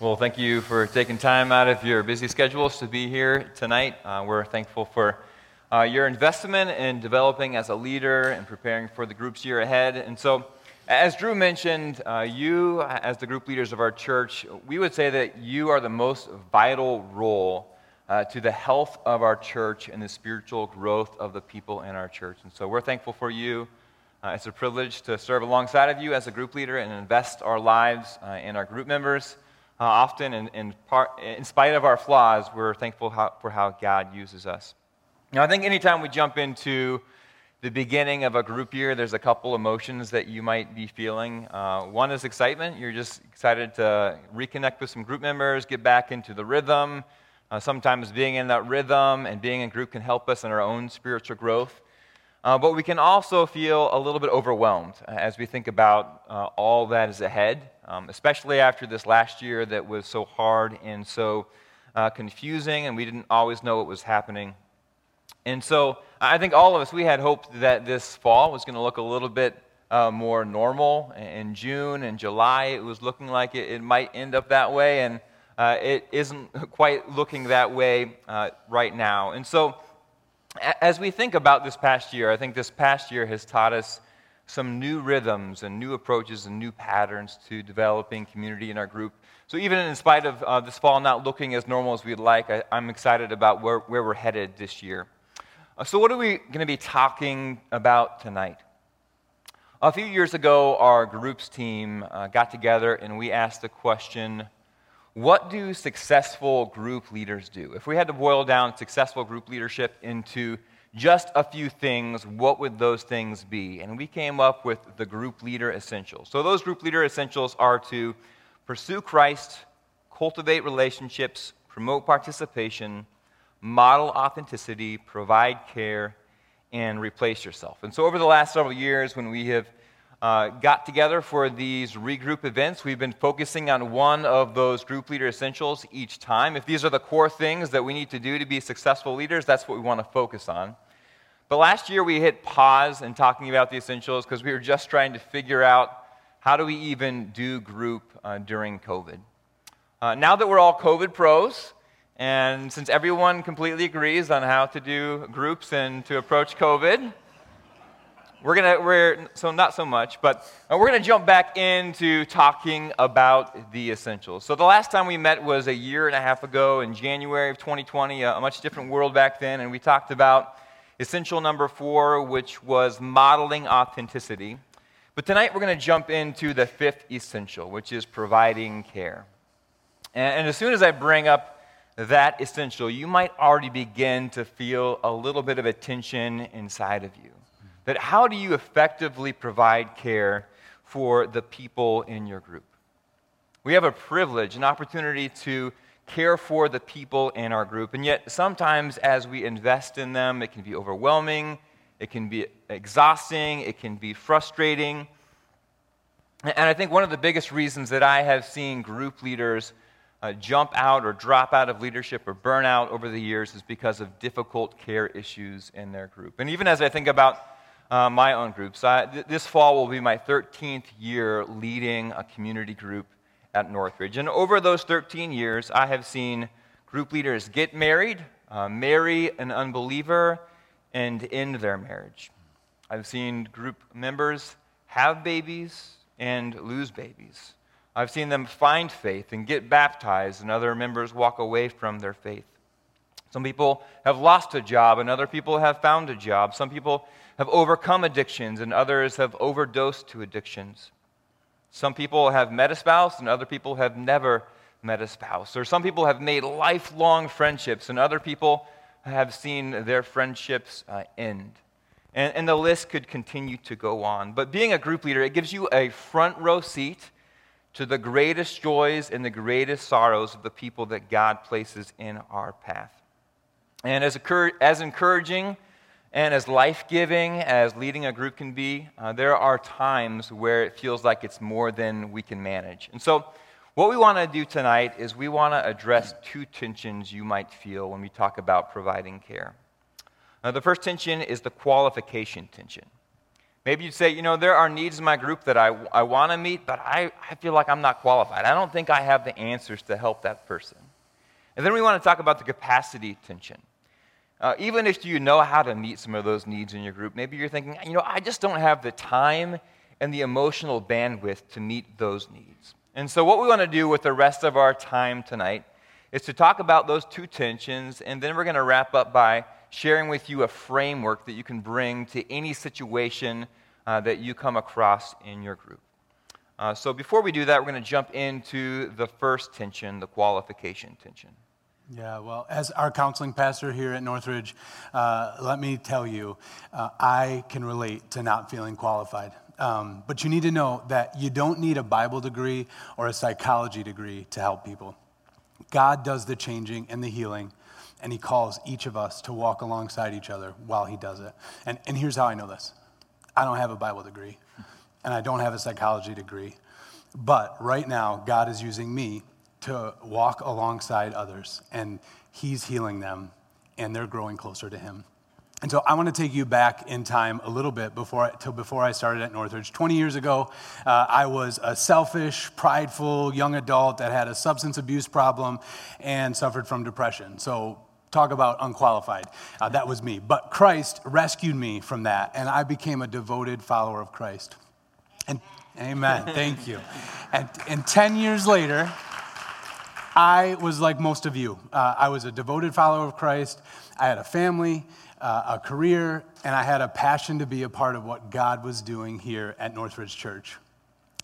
Well, thank you for taking time out of your busy schedules to be here tonight. Uh, we're thankful for uh, your investment in developing as a leader and preparing for the group's year ahead. And so, as Drew mentioned, uh, you, as the group leaders of our church, we would say that you are the most vital role uh, to the health of our church and the spiritual growth of the people in our church. And so, we're thankful for you. Uh, it's a privilege to serve alongside of you as a group leader and invest our lives uh, in our group members. Uh, often, in, in, part, in, spite of our flaws, we're thankful how, for how God uses us. Now, I think anytime we jump into the beginning of a group year, there's a couple emotions that you might be feeling. Uh, one is excitement. You're just excited to reconnect with some group members, get back into the rhythm. Uh, sometimes being in that rhythm and being in group can help us in our own spiritual growth. Uh, but we can also feel a little bit overwhelmed uh, as we think about uh, all that is ahead, um, especially after this last year that was so hard and so uh, confusing, and we didn't always know what was happening. And so I think all of us, we had hoped that this fall was going to look a little bit uh, more normal. In June and July, it was looking like it, it might end up that way, and uh, it isn't quite looking that way right now. And so as we think about this past year, I think this past year has taught us some new rhythms and new approaches and new patterns to developing community in our group. So, even in spite of uh, this fall not looking as normal as we'd like, I, am excited about where, where we're headed this year. Uh, so, what are we going to be talking about tonight? A few years ago, our groups team uh, got together and we asked the question what do successful group leaders do? If we had to boil down successful group leadership into just a few things, what would those things be? And we came up with the group leader essentials. So, those group leader essentials are to pursue Christ, cultivate relationships, promote participation, model authenticity, provide care, and replace yourself. And so, over the last several years, when we have uh, got together for these regroup events. We've been focusing on one of those group leader essentials each time. If these are the core things that we need to do to be successful leaders, that's what we want to focus on. But last year we hit pause in talking about the essentials because we were just trying to figure out how do we even do group uh, during COVID. Uh, now that we're all COVID pros, and since everyone completely agrees on how to do groups and to approach COVID, we're gonna we're so not so much but uh, we're gonna jump back into talking about the essentials. So the last time we met was a year and a half ago in january of 2020 a, much different world back then and we talked about essential number four which was modeling authenticity. But tonight we're going to jump into the fifth essential which is providing care. And, and as soon as i bring up that essential you might already begin to feel a little bit of a tension inside of you that how do you effectively provide care for the people in your group? We have a privilege, an opportunity to care for the people in our group. And yet, sometimes as we invest in them, it can be overwhelming, it can be exhausting, it can be frustrating. And I think one of the biggest reasons that I have seen group leaders uh, jump out or drop out of leadership or burn out over the years is because of difficult care issues in their group. And even as I think about uh, my own groups. I, th- this fall will be my 13th year leading a community group at Northridge. And over those 13 years, I have seen group leaders get married, uh, marry an unbeliever, and end their marriage. I've seen group members have babies and lose babies. I've seen them find faith and get baptized, and other members walk away from their faith. Some people have lost a job, and other people have found a job. Some people have overcome addictions, and others have overdosed to addictions. Some people have met a spouse, and other people have never met a spouse. Or some people have made lifelong friendships, and other people have seen their friendships uh, end. And, and the list could continue to go on. But being a group leader, it gives you a front row seat to the greatest joys and the greatest sorrows of the people that God places in our path. And as, as encouraging and as life giving as leading a group can be, uh, there are times where it feels like it's more than we can manage. And so, what we want to do tonight is we want to address two tensions you might feel when we talk about providing care. Now, the first tension is the qualification tension. Maybe you'd say, you know, there are needs in my group that I, I want to meet, but I, I feel like I'm not qualified. I don't think I have the answers to help that person. And then we want to talk about the capacity tension. Uh, even if you know how to meet some of those needs in your group, maybe you're thinking, you know, I just don't have the time and the emotional bandwidth to meet those needs. And so, what we want to do with the rest of our time tonight is to talk about those two tensions, and then we're going to wrap up by sharing with you a framework that you can bring to any situation uh, that you come across in your group. Uh, so, before we do that, we're going to jump into the first tension, the qualification tension. Yeah, well, as our counseling pastor here at Northridge, uh, let me tell you, uh, I can relate to not feeling qualified. Um, but you need to know that you don't need a Bible degree or a psychology degree to help people. God does the changing and the healing, and He calls each of us to walk alongside each other while He does it. And, and here's how I know this I don't have a Bible degree, and I don't have a psychology degree. But right now, God is using me to walk alongside others, and He's healing them, and they're growing closer to Him. And so I want to take you back in time a little bit before, till before I started at Northridge. 20 years ago, uh, I was a selfish, prideful young adult that had a substance abuse problem and suffered from depression. So talk about unqualified. Uh, that was me. But Christ rescued me from that, and I became a devoted follower of Christ. And amen. Thank you. And, and 10 years later, I was like most of you. Uh, I was a devoted follower of Christ. I had a family uh, a career, and I had a passion to be a part of what God was doing here at Northridge Church.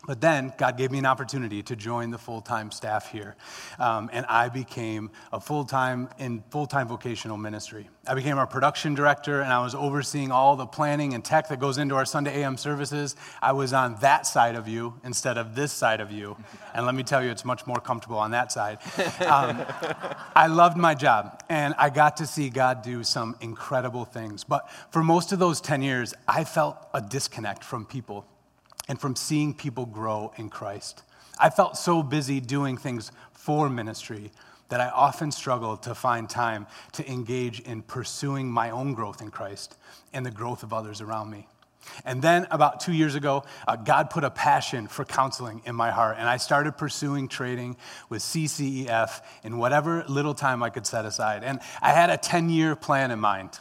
But then God gave me an opportunity to join the full time staff here. Um, and I became a full time in full time vocational ministry. I became our production director and I was overseeing all the planning and tech that goes into our Sunday AM services. I was on that side of you instead of this side of you. And let me tell you, it's much more comfortable on that side. Um, I loved my job and I got to see God do some incredible things. But for most of those 10 years, I felt a disconnect from people and from seeing people grow in Christ. I felt so busy doing things for ministry that I often struggled to find time to engage in pursuing my own growth in Christ and the growth of others around me. And then, about two years ago, uh, God put a passion for counseling in my heart, and I started pursuing trading with CCEF in whatever little time I could set aside. And I had a 10 year plan in mind.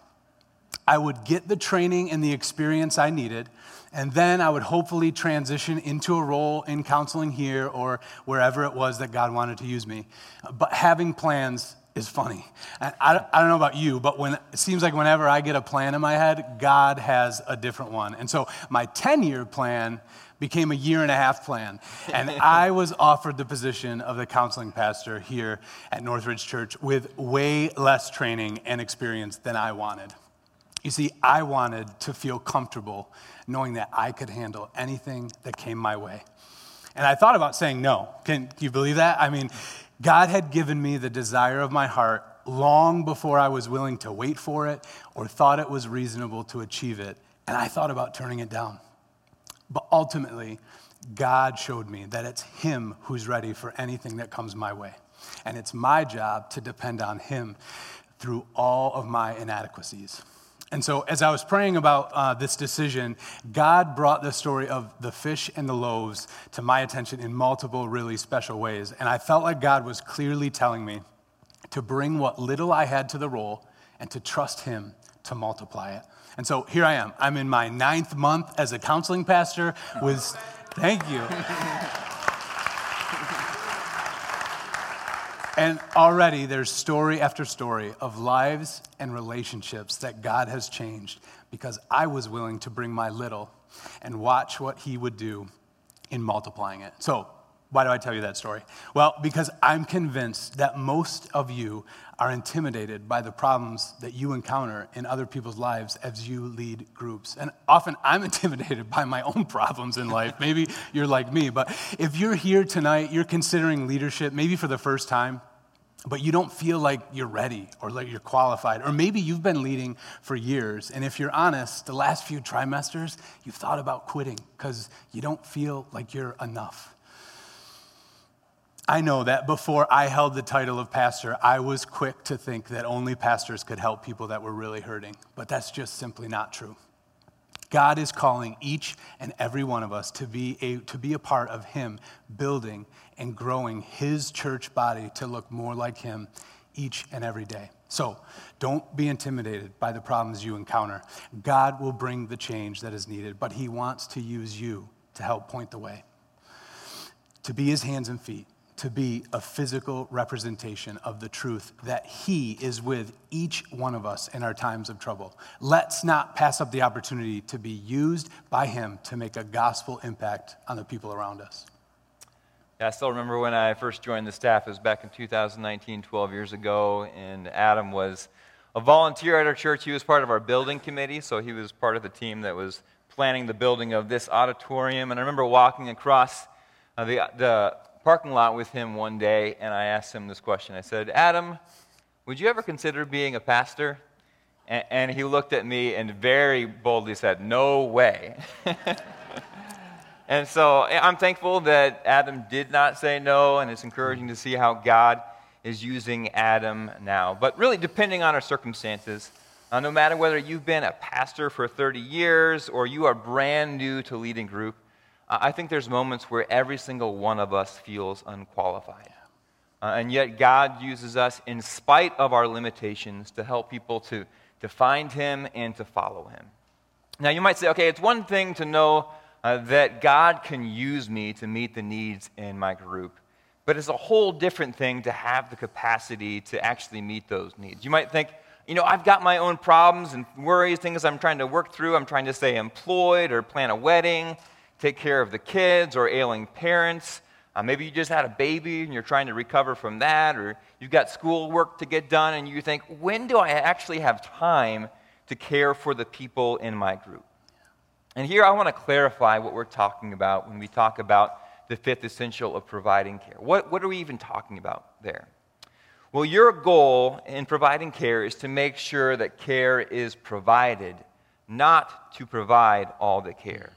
I would get the training and the experience I needed and then I would hopefully transition into a role in counseling here or wherever it was that God wanted to use me. But having plans is funny. I, I don't know about you, but when, it seems like whenever I get a plan in my head, God has a different one. And so my 10 year plan became a year and a half plan. And I was offered the position of the counseling pastor here at Northridge Church with way less training and experience than I wanted. You see, I wanted to feel comfortable knowing that I could handle anything that came my way. And I thought about saying no. Can you believe that? I mean, God had given me the desire of my heart long before I was willing to wait for it or thought it was reasonable to achieve it. And I thought about turning it down. But ultimately, God showed me that it's Him who's ready for anything that comes my way. And it's my job to depend on Him through all of my inadequacies. And so, as I was praying about uh, this decision, God brought the story of the fish and the loaves to my attention in multiple, really special ways. And I felt like God was clearly telling me to bring what little I had to the role and to trust Him to multiply it. And so, here I am. I'm in my ninth month as a counseling pastor with, thank you. And already there's story after story of lives and relationships that God has changed because I was willing to bring my little and watch what He would do in multiplying it. So, why do I tell you that story? Well, because I'm convinced that most of you are intimidated by the problems that you encounter in other people's lives as you lead groups. And often I'm intimidated by my own problems in life. Maybe you're like me, but if you're here tonight, you're considering leadership, maybe for the first time, but you don't feel like you're ready or like you're qualified. Or maybe you've been leading for years, and if you're honest, the last few trimesters, you've thought about quitting because you don't feel like you're enough. I know that before I held the title of pastor, I was quick to think that only pastors could help people that were really hurting, but that's just simply not true. God is calling each and every one of us to be a, to be a part of Him building and growing His church body to look more like Him each and every day. So don't be intimidated by the problems you encounter. God will bring the change that is needed, but He wants to use you to help point the way, to be His hands and feet to be a physical representation of the truth that He is with each one of us in our times of trouble. Let's not pass up the opportunity to be used by Him to make a gospel impact on the people around us. Yeah, I still remember when I first joined the staff. It was back in 2019, 12 years ago, and Adam was a volunteer at our church. He was part of our building committee, so he was part of the team that was planning the building of this auditorium. And I remember walking across uh, the, the parking lot with him one day, and I asked him this question. I said, Adam, would you ever consider being a pastor? And, and he looked at me and very boldly said, No way. and so I'm thankful that Adam did not say no, and it's encouraging to see how God is using Adam now. But really, depending on our circumstances, uh, no matter whether you've been a pastor for 30 years or you are brand new to leading group, I think there's moments where every single one of us feels unqualified. Uh, and yet, God uses us in spite of our limitations to help people to, to find Him and to follow Him. Now, you might say, okay, it's one thing to know uh, that God can use me to meet the needs in my group, but it's a whole different thing to have the capacity to actually meet those needs. You might think, you know, I've got my own problems and worries, things I'm trying to work through. I'm trying to stay employed or plan a wedding take care of the kids or ailing parents. Uh, maybe you just had a baby and you're trying to recover from that, or you've got school work to get done, and you think, when do I actually have time to care for the people in my group? And here I want to clarify what we're talking about when we talk about the fifth essential of providing care. What, what are we even talking about there? Well, your goal in providing care is to make sure that care is provided, not to provide all the care.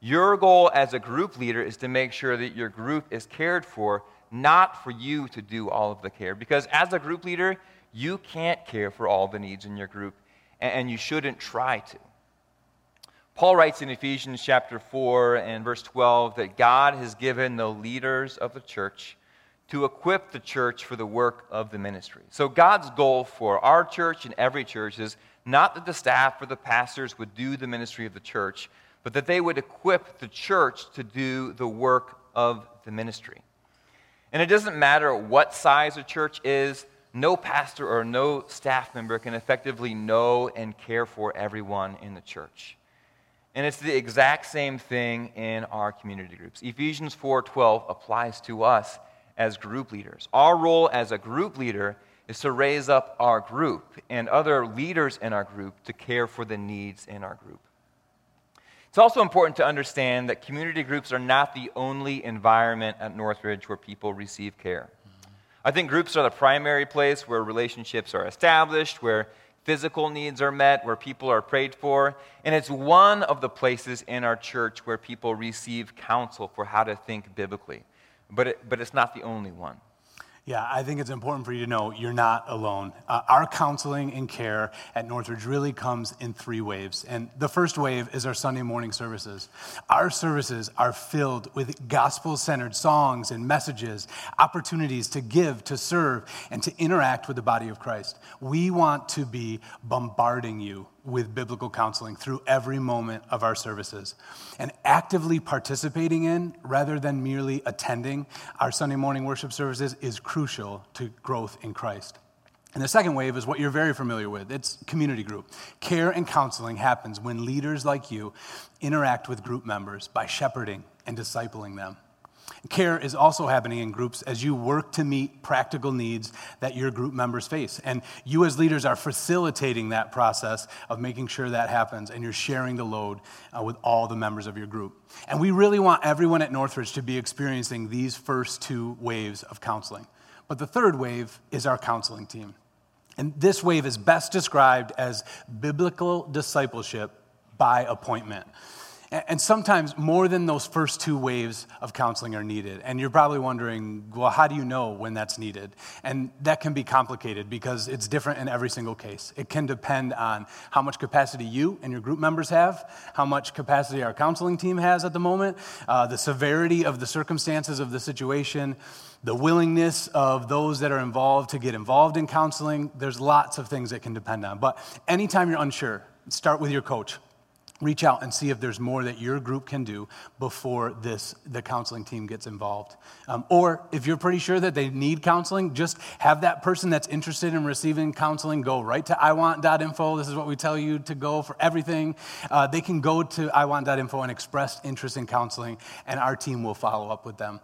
Your goal as a group leader is to make sure that your group is cared for, not for you to do all of the care. Because as a group leader, you can't care for all the needs in your group, and you shouldn't try to. Paul writes in Ephesians chapter 4 and verse 12 that God has given the leaders of the church to equip the church for the work of the ministry. So, God's goal for our church and every church is not that the staff or the pastors would do the ministry of the church, but that they would equip the church to do the work of the ministry. And it doesn't matter what size a church is, no pastor or no staff member can effectively know and care for everyone in the church. And it's the exact same thing in our community groups. Ephesians 4:12 applies to us as group leaders. Our role as a group leader is to raise up our group and other leaders in our group to care for the needs in our group. It's also important to understand that community groups are not the only environment at Northridge where people receive care. Mm-hmm. I think groups are the primary place where relationships are established, where physical needs are met, where people are prayed for. And it's one of the places in our church where people receive counsel for how to think biblically. But, it, but it's not the only one. Yeah, I think it's important for you to know you're not alone. Uh, our counseling and care at Northridge really comes in three waves. And the first wave is our Sunday morning services. Our services are filled with gospel centered songs and messages, opportunities to give, to serve, and to interact with the body of Christ. We want to be bombarding you with biblical counseling through every moment of our services. And actively participating in, rather than merely attending our Sunday morning worship services, is crucial to growth in Christ. And the second wave is what you're very familiar with it's community group. Care and counseling happens when leaders like you interact with group members by shepherding and discipling them. Care is also happening in groups as you work to meet practical needs that your group members face. And you, as leaders, are facilitating that process of making sure that happens, and you're sharing the load uh, with all the members of your group. And we really want everyone at Northridge to be experiencing these first two waves of counseling. But the third wave is our counseling team. And this wave is best described as biblical discipleship by appointment. And sometimes more than those first two waves of counseling are needed. And you're probably wondering, well, how do you know when that's needed? And that can be complicated because it's different in every single case. It can depend on how much capacity you and your group members have, how much capacity our counseling team has at the moment, uh, the severity of the circumstances of the situation, the willingness of those that are involved to get involved in counseling. There's lots of things that can depend on. But anytime you're unsure, start with your coach reach out and see if there's more that your group can do before this the counseling team gets involved. Um, or if you're pretty sure that they need counseling just have that person that's interested in receiving counseling go right to iwant.info this is what we tell you to go for everything. Uh, they can go to iwant.info and express interest in counseling and our team will follow up with them.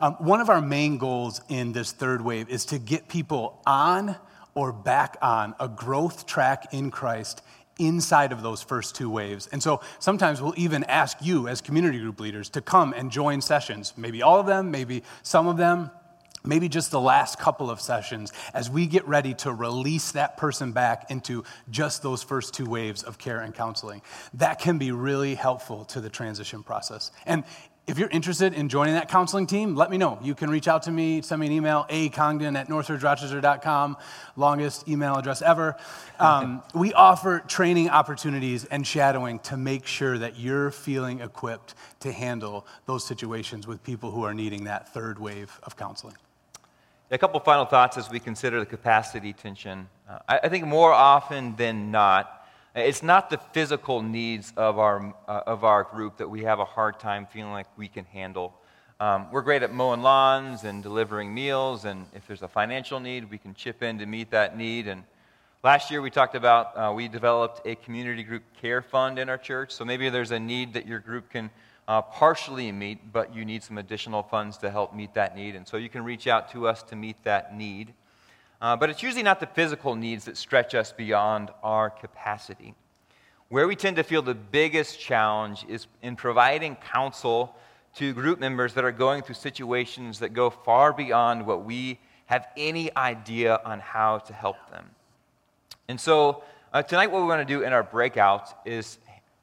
Um, one of our main goals in this third wave is to get people on or back on a growth track in christ inside of those first two waves. And so sometimes we'll even ask you as community group leaders to come and join sessions, maybe all of them, maybe some of them. Maybe just the last couple of sessions as we get ready to release that person back into just those first two waves of care and counseling. That can be really helpful to the transition process. And if you're interested in joining that counseling team, let me know. You can reach out to me, send me an email, acongdon at northridgerochester.com, longest email address ever. Um, we offer training opportunities and shadowing to make sure that you're feeling equipped to handle those situations with people who are needing that third wave of counseling. A couple final thoughts as we consider the capacity tension. Uh, I, I think more often than not, it's not the physical needs of our, uh, of our group that we have a hard time feeling like we can handle. Um, we're great at mowing lawns and delivering meals, and if there's a financial need, we can chip in to meet that need. And last year we talked about uh, we developed a community group care fund in our church. So maybe there's a need that your group can uh, partially meet, but you need some additional funds to help meet that need. And so you can reach out to us to meet that need. Uh, but it's usually not the physical needs that stretch us beyond our capacity. Where we tend to feel the biggest challenge is in providing counsel to group members that are going through situations that go far beyond what we have any idea on how to help them. And so, uh, tonight, what we're going to do in our breakout is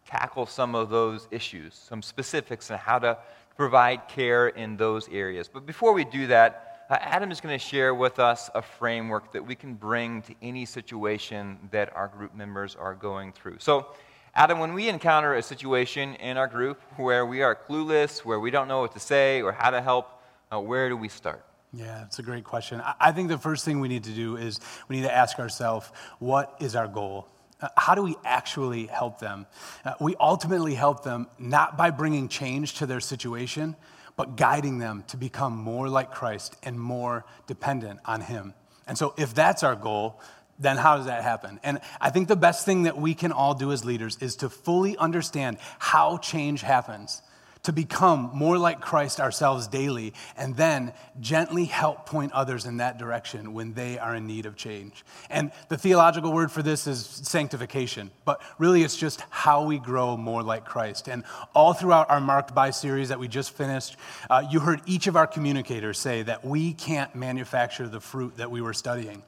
tackle some of those issues, some specifics on how to provide care in those areas. But before we do that, uh, Adam is going to share with us a framework that we can bring to any situation that our group members are going through. So, Adam, when we encounter a situation in our group where we are clueless, where we don't know what to say or how to help, uh, where do we start? Yeah, it's a great question. I think the first thing we need to do is we need to ask ourselves what is our goal? Uh, how do we actually help them? Uh, we ultimately help them not by bringing change to their situation, but guiding them to become more like Christ and more dependent on Him. And so, if that's our goal, then how does that happen? And I think the best thing that we can all do as leaders is to fully understand how change happens to become more like Christ ourselves daily, and then gently help point others in that direction when they are in need of change. And the theological word for this is sanctification, but really it's just how we grow more like Christ. And all throughout our Marked By series that we just finished, uh, you heard each of our communicators say that we can't manufacture the fruit that we were studying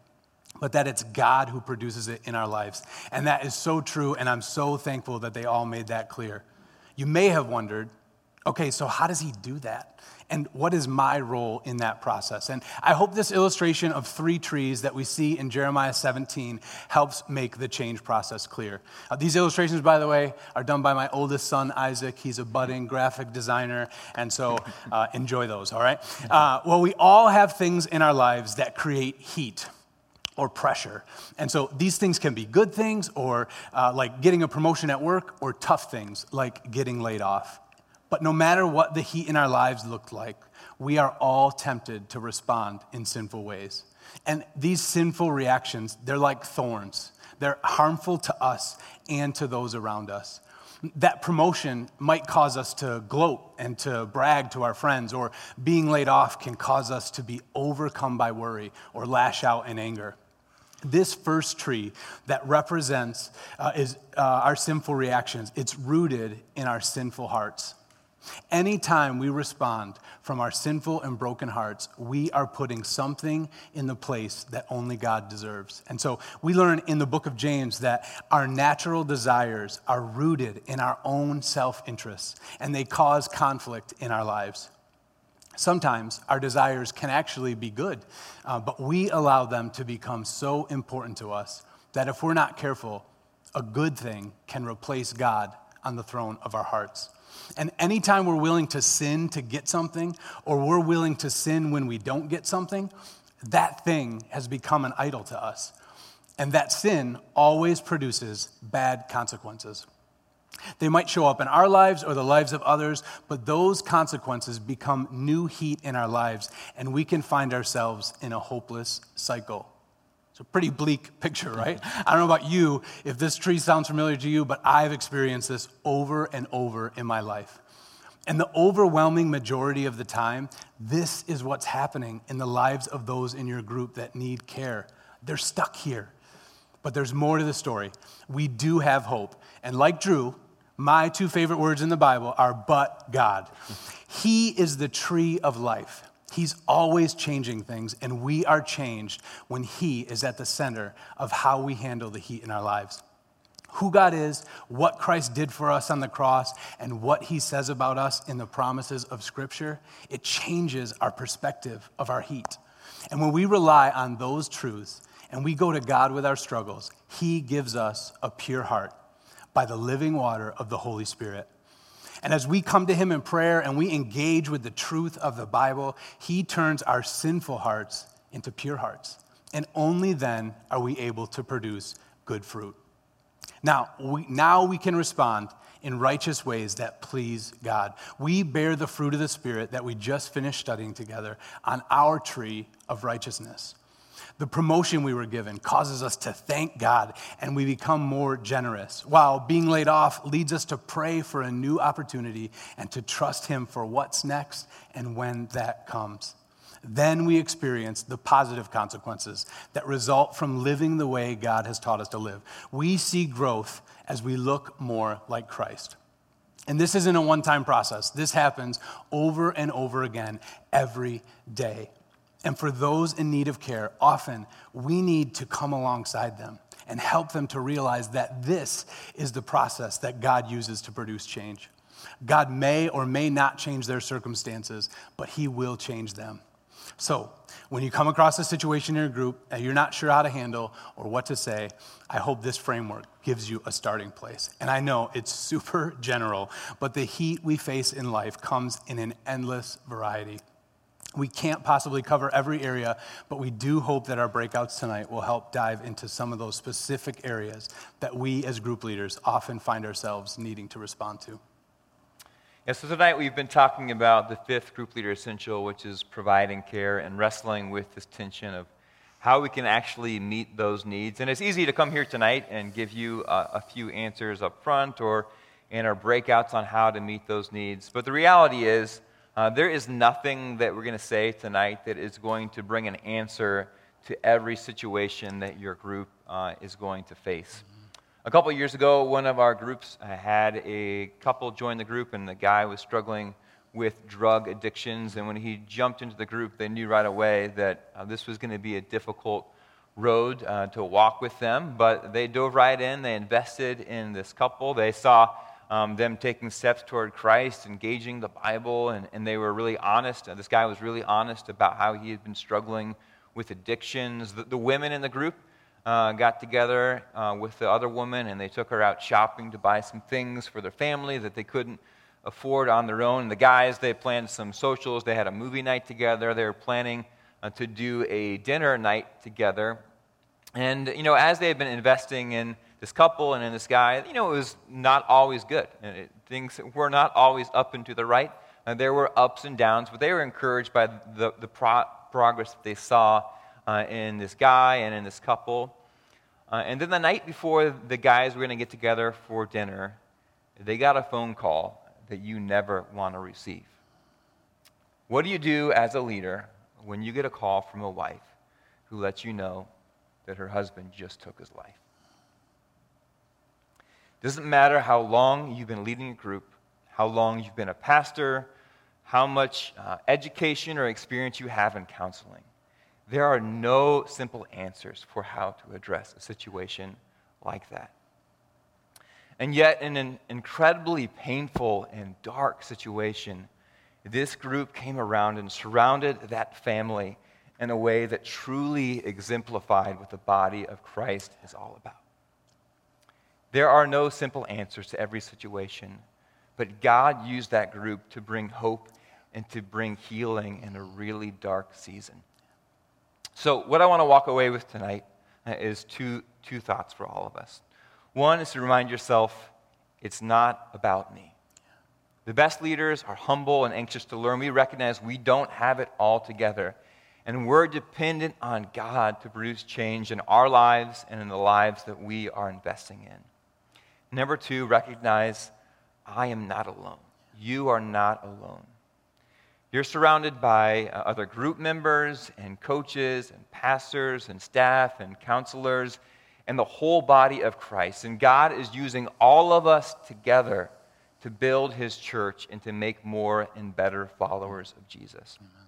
but that it's God who produces it in our lives. And that is so true, and I'm so thankful that they all made that clear. You may have wondered Okay, so how does he do that? And what is my role in that process? And I hope this illustration of three trees that we see in Jeremiah 17 helps make the change process clear. Uh, these illustrations, by the way, are done by my oldest son, Isaac. He's a budding graphic designer, and so uh, enjoy those, all right? Uh, well, we all have things in our lives that create heat or pressure. And so these things can be good things, or uh, like getting a promotion at work, or tough things like getting laid off. But no matter what the heat in our lives looked like, we are all tempted to respond in sinful ways. And these sinful reactions, they're like thorns. They're harmful to us and to those around us. That promotion might cause us to gloat and to brag to our friends, or being laid off can cause us to be overcome by worry or lash out in anger. This first tree that represents uh, is, uh, our sinful reactions, it's rooted in our sinful hearts. Anytime we respond from our sinful and broken hearts, we are putting something in the place that only God deserves. And so we learn in the book of James that our natural desires are rooted in our own self interests and they cause conflict in our lives. Sometimes our desires can actually be good, uh, but we allow them to become so important to us that if we're not careful, a good thing can replace God on the throne of our hearts. And anytime we're willing to sin to get something, or we're willing to sin when we don't get something, that thing has become an idol to us. And that sin always produces bad consequences. They might show up in our lives or the lives of others, but those consequences become new heat in our lives, and we can find ourselves in a hopeless cycle. It's a pretty bleak picture, right? I don't know about you, if this tree sounds familiar to you, but I've experienced this over and over in my life. And the overwhelming majority of the time, this is what's happening in the lives of those in your group that need care. They're stuck here. But there's more to the story. We do have hope. And like Drew, my two favorite words in the Bible are but God. He is the tree of life. He's always changing things, and we are changed when He is at the center of how we handle the heat in our lives. Who God is, what Christ did for us on the cross, and what He says about us in the promises of Scripture, it changes our perspective of our heat. And when we rely on those truths and we go to God with our struggles, He gives us a pure heart by the living water of the Holy Spirit. And as we come to Him in prayer and we engage with the truth of the Bible, He turns our sinful hearts into pure hearts. And only then are we able to produce good fruit. Now, we, now we can respond in righteous ways that please God. We bear the fruit of the Spirit that we just finished studying together on our tree of righteousness. The promotion we were given causes us to thank God and we become more generous, while being laid off leads us to pray for a new opportunity and to trust Him for what's next and when that comes. Then we experience the positive consequences that result from living the way God has taught us to live. We see growth as we look more like Christ. And this isn't a one time process. This happens over and over again every day. And for those in need of care, often we need to come alongside them and help them to realize that this is the process that God uses to produce change. God may or may not change their circumstances, but He will change them. So, when you come across a situation in your group that you're not sure how to handle or what to say, I hope this framework gives you a starting place. And I know it's super general, but the heat we face in life comes in an endless variety. We can't possibly cover every area, but we do hope that our breakouts tonight will help dive into some of those specific areas that we as group leaders often find ourselves needing to respond to. Yeah, so tonight we've been talking about the fifth group leader essential, which is providing care and wrestling with this tension of how we can actually meet those needs. And it's easy to come here tonight and give you a, a few answers up front or in our breakouts on how to meet those needs. But the reality is, uh, there is nothing that we're going to say tonight that is going to bring an answer to every situation that your group uh, is going to face. A couple years ago, one of our groups had a couple join the group, and the guy was struggling with drug addictions. And when he jumped into the group, they knew right away that uh, this was going to be a difficult road uh, to walk with them. But they dove right in, they invested in this couple. They saw um, them taking steps toward Christ, engaging the Bible, and, and they were really honest. This guy was really honest about how he had been struggling with addictions. The, the women in the group uh, got together uh, with the other woman, and they took her out shopping to buy some things for their family that they couldn't afford on their own. The guys, they planned some socials. They had a movie night together. They were planning uh, to do a dinner night together. And, you know, as they had been investing in this couple and in this guy, you know, it was not always good. It, things were not always up and to the right. And there were ups and downs, but they were encouraged by the, the pro- progress that they saw uh, in this guy and in this couple. Uh, and then the night before the guys were going to get together for dinner, they got a phone call that you never want to receive. What do you do as a leader when you get a call from a wife who lets you know that her husband just took his life? Doesn't matter how long you've been leading a group, how long you've been a pastor, how much uh, education or experience you have in counseling. There are no simple answers for how to address a situation like that. And yet, in an incredibly painful and dark situation, this group came around and surrounded that family in a way that truly exemplified what the body of Christ is all about. There are no simple answers to every situation, but God used that group to bring hope and to bring healing in a really dark season. So, what I want to walk away with tonight uh, is two, two thoughts for all of us. One is to remind yourself it's not about me. The best leaders are humble and anxious to learn. We recognize we don't have it all together. And we're dependent on God to produce change in our lives and in the lives that we are investing in. Number two, recognize I am not alone. You are not alone. You're surrounded by uh, other group members and coaches and pastors and staff and counselors and the whole body of Christ. And God is using all of us together to build his church and to make more and better followers of Jesus. Amen.